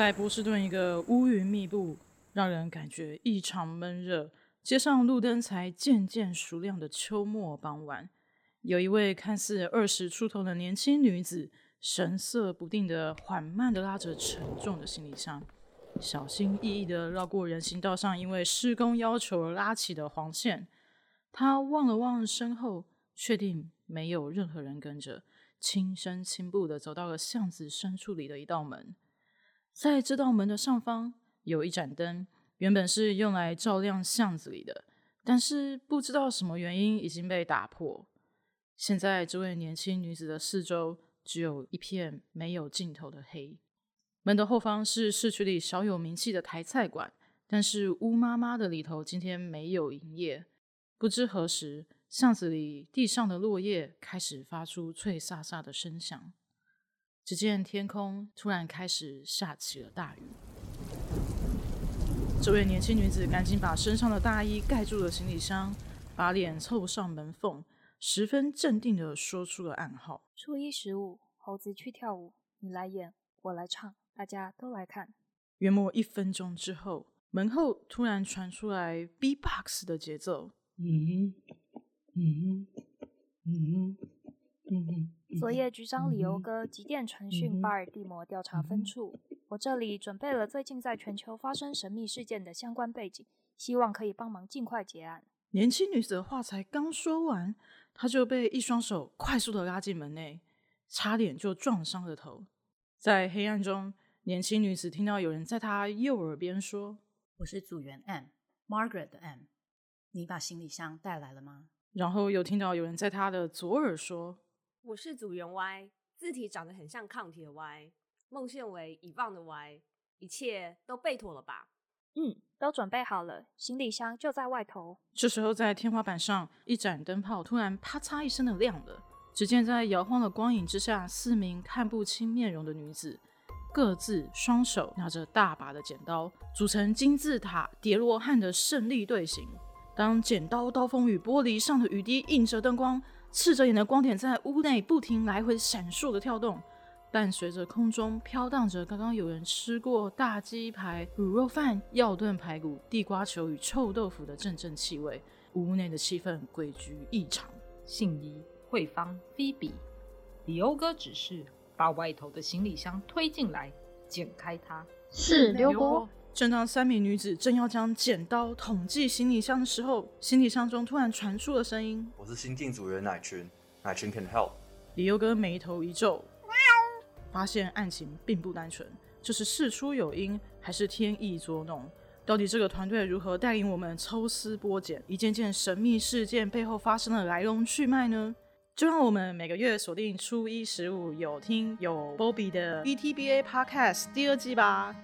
在波士顿一个乌云密布、让人感觉异常闷热、街上路灯才渐渐熟亮的秋末傍晚，有一位看似二十出头的年轻女子，神色不定的、缓慢的拉着沉重的行李箱，小心翼翼的绕过人行道上因为施工要求而拉起的黄线。她望了望身后，确定没有任何人跟着，轻声轻步的走到了巷子深处里的一道门。在这道门的上方有一盏灯，原本是用来照亮巷子里的，但是不知道什么原因已经被打破。现在这位年轻女子的四周只有一片没有尽头的黑。门的后方是市区里小有名气的台菜馆，但是乌妈妈的里头今天没有营业。不知何时，巷子里地上的落叶开始发出脆飒飒的声响。只见天空突然开始下起了大雨，这位年轻女子赶紧把身上的大衣盖住了行李箱，把脸凑上门缝，十分镇定地说出了暗号：初一十五，猴子去跳舞，你来演，我来唱，大家都来看。约莫一分钟之后，门后突然传出来 B-box 的节奏，嗯嗯嗯嗯昨夜局长李欧哥急电传讯巴尔的摩调查分处，我这里准备了最近在全球发生神秘事件的相关背景，希望可以帮忙尽快结案。年轻女子的话才刚说完，她就被一双手快速的拉进门内，差点就撞伤了头。在黑暗中，年轻女子听到有人在她右耳边说：“我是组员 M，Margaret 的 M，你把行李箱带来了吗？”然后又听到有人在她的左耳说。我是组员 Y，字体长得很像抗体的 Y，梦线为遗忘的 Y，一切都备妥了吧？嗯，都准备好了，行李箱就在外头。这时候，在天花板上，一盏灯泡突然啪嚓一声的亮了。只见在摇晃的光影之下，四名看不清面容的女子，各自双手拿着大把的剪刀，组成金字塔叠罗汉的胜利队形。当剪刀刀锋与玻璃上的雨滴映着灯光。刺着眼的光点在屋内不停来回闪烁的跳动，伴随着空中飘荡着刚刚有人吃过大鸡排、卤肉饭、药炖排骨、地瓜球与臭豆腐的阵阵气味，屋内的气氛诡谲异常。信宜、慧芳、菲比，李欧哥指示把外头的行李箱推进来，剪开它。是刘伯。正当三名女子正要将剪刀捅进行李箱的时候，行李箱中突然传出了声音：“我是新进组员奶群，奶群 can help。”李优哥眉头一皱，发现案情并不单纯，这是事出有因，还是天意捉弄？到底这个团队如何带领我们抽丝剥茧，一件件神秘事件背后发生的来龙去脉呢？就让我们每个月锁定初一十五有听有 Bobby 的 ETBA Podcast 第二季吧。